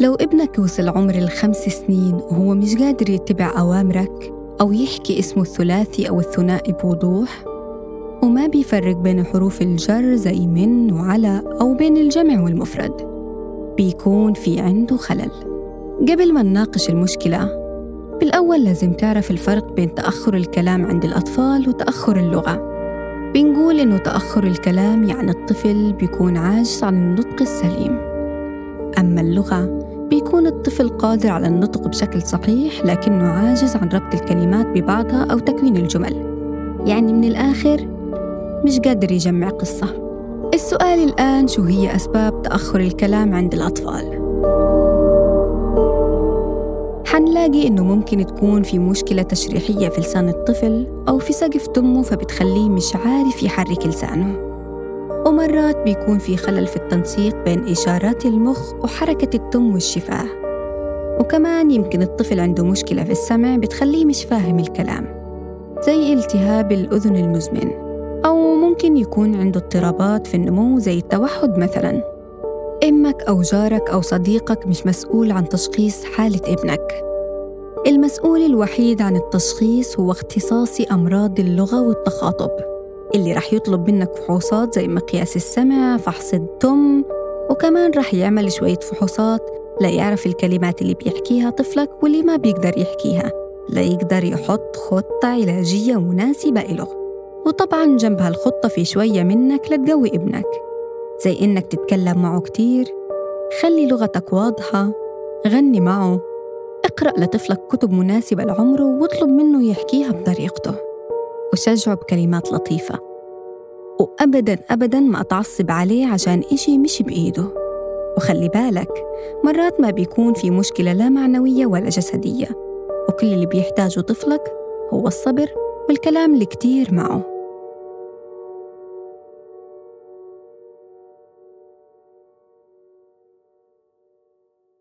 لو ابنك وصل عمر الخمس سنين وهو مش قادر يتبع أوامرك أو يحكي اسمه الثلاثي أو الثنائي بوضوح وما بيفرق بين حروف الجر زي من وعلى أو بين الجمع والمفرد بيكون في عنده خلل. قبل ما نناقش المشكلة بالأول لازم تعرف الفرق بين تأخر الكلام عند الأطفال وتأخر اللغة. بنقول إنه تأخر الكلام يعني الطفل بيكون عاجز عن النطق السليم. أما اللغة بيكون الطفل قادر على النطق بشكل صحيح لكنه عاجز عن ربط الكلمات ببعضها أو تكوين الجمل. يعني من الآخر مش قادر يجمع قصة. السؤال الآن شو هي أسباب تأخر الكلام عند الأطفال؟ حنلاقي إنه ممكن تكون في مشكلة تشريحية في لسان الطفل أو في سقف تمه فبتخليه مش عارف يحرك لسانه. ومرات بيكون في خلل في التنسيق بين إشارات المخ وحركة التم والشفاة. وكمان يمكن الطفل عنده مشكلة في السمع بتخليه مش فاهم الكلام زي التهاب الأذن المزمن أو ممكن يكون عنده اضطرابات في النمو زي التوحد مثلاً. إمك أو جارك أو صديقك مش مسؤول عن تشخيص حالة ابنك. المسؤول الوحيد عن التشخيص هو اختصاصي أمراض اللغة والتخاطب. اللي رح يطلب منك فحوصات زي مقياس السمع فحص الدم وكمان رح يعمل شوية فحوصات ليعرف الكلمات اللي بيحكيها طفلك واللي ما بيقدر يحكيها ليقدر يحط خطة علاجية مناسبة له. وطبعا جنب هالخطة في شوية منك لتقوي ابنك. زي إنك تتكلم معه كتير خلي لغتك واضحة غني معه اقرأ لطفلك كتب مناسبة لعمره واطلب منه يحكيها بطريقته. وشجعه بكلمات لطيفة. وأبداً أبداً ما تعصب عليه عشان إشي مش بإيده. وخلي بالك مرات ما بيكون في مشكلة لا معنوية ولا جسدية. وكل اللي بيحتاجه طفلك هو الصبر والكلام الكتير معه.